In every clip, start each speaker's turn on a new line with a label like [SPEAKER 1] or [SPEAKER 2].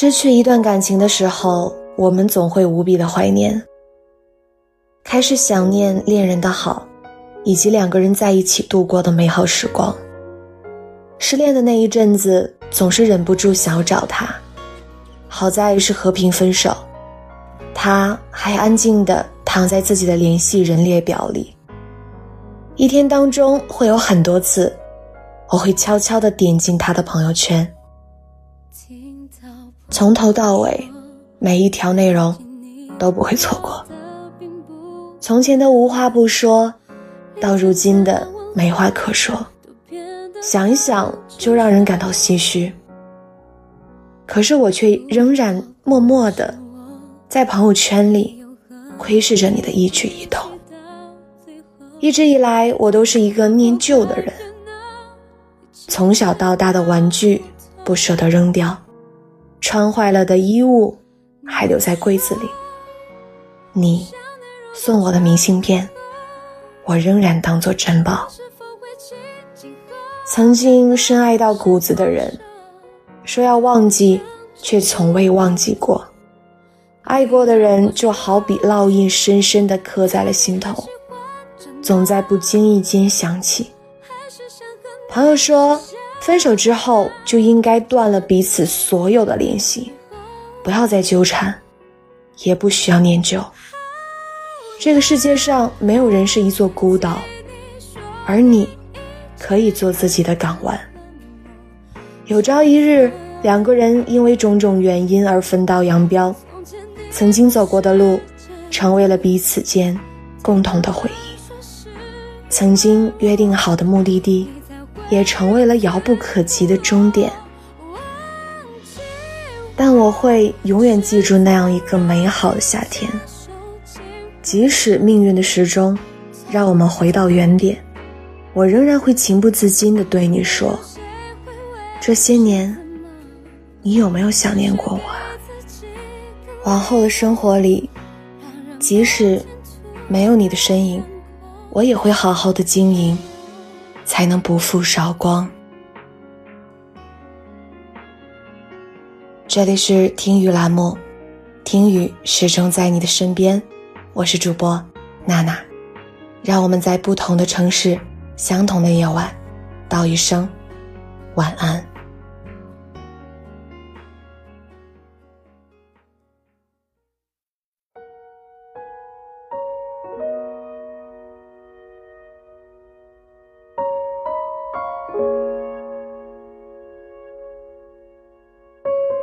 [SPEAKER 1] 失去一段感情的时候，我们总会无比的怀念，开始想念恋人的好，以及两个人在一起度过的美好时光。失恋的那一阵子，总是忍不住想要找他，好在是和平分手，他还安静的躺在自己的联系人列表里。一天当中会有很多次，我会悄悄的点进他的朋友圈，从头到尾，每一条内容都不会错过。从前的无话不说，到如今的没话可说，想一想就让人感到唏嘘。可是我却仍然默默的在朋友圈里窥视着你的一举一动。一直以来，我都是一个念旧的人。从小到大的玩具不舍得扔掉，穿坏了的衣物还留在柜子里。你送我的明信片，我仍然当作珍宝。曾经深爱到骨子的人，说要忘记，却从未忘记过。爱过的人，就好比烙印，深深地刻在了心头。总在不经意间想起。朋友说，分手之后就应该断了彼此所有的联系，不要再纠缠，也不需要念旧。这个世界上没有人是一座孤岛，而你，可以做自己的港湾。有朝一日，两个人因为种种原因而分道扬镳，曾经走过的路，成为了彼此间共同的回忆。曾经约定好的目的地，也成为了遥不可及的终点。但我会永远记住那样一个美好的夏天。即使命运的时钟让我们回到原点，我仍然会情不自禁地对你说：这些年，你有没有想念过我啊？往后的生活里，即使没有你的身影。我也会好好的经营，才能不负韶光。这里是听雨栏目，听雨始终在你的身边。我是主播娜娜，让我们在不同的城市，相同的夜晚，道一声晚安。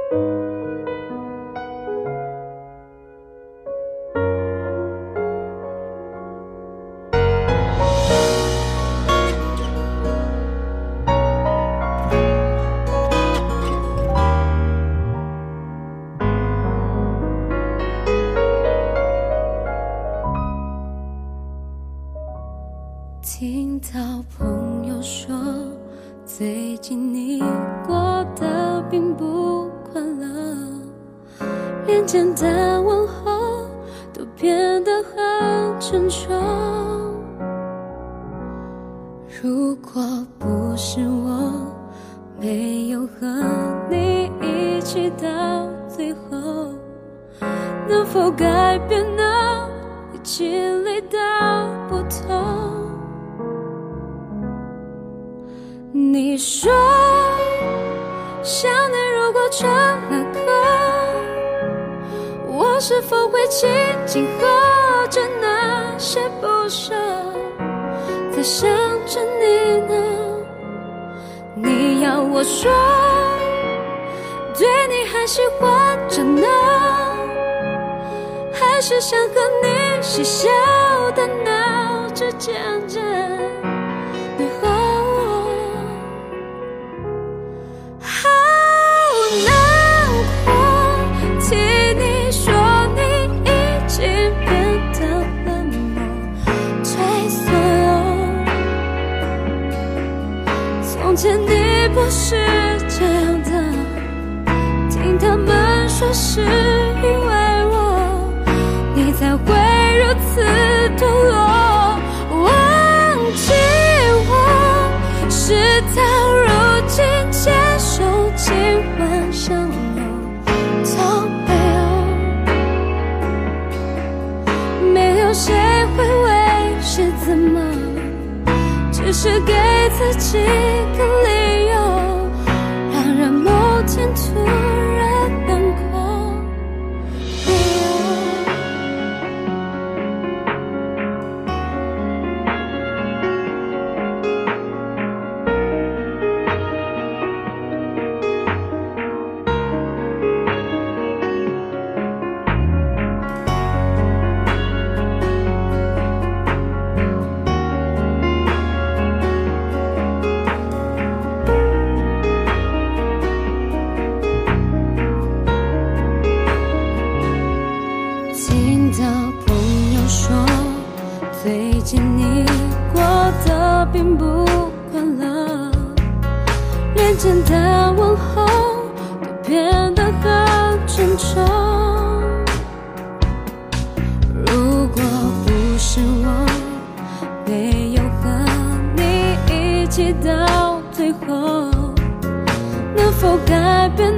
[SPEAKER 2] 听简单问候都变得很沉重。如果不是我没有和你一起到最后，能否改变呢？你经历的不同？你说想念如果成了，是否会轻轻喝着那些不舍，在想着你呢？你要我说，对你还喜欢着呢，还是想和你嬉笑的闹着见证？是给自己更说最近你过得并不快乐，连简单的问候都变得很沉重。如果不是我没有和你一起到最后，能否改变？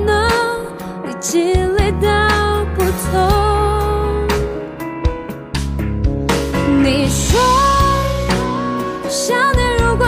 [SPEAKER 2] 你说想念，如果。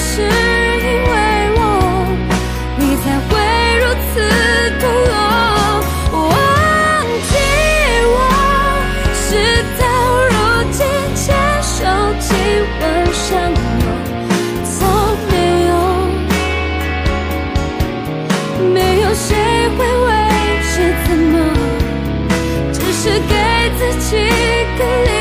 [SPEAKER 2] 是因为我，你才会如此懂我。忘记我，事到如今接受几吻相拥，从没有，没有谁会为谁怎么，只是给自己个理。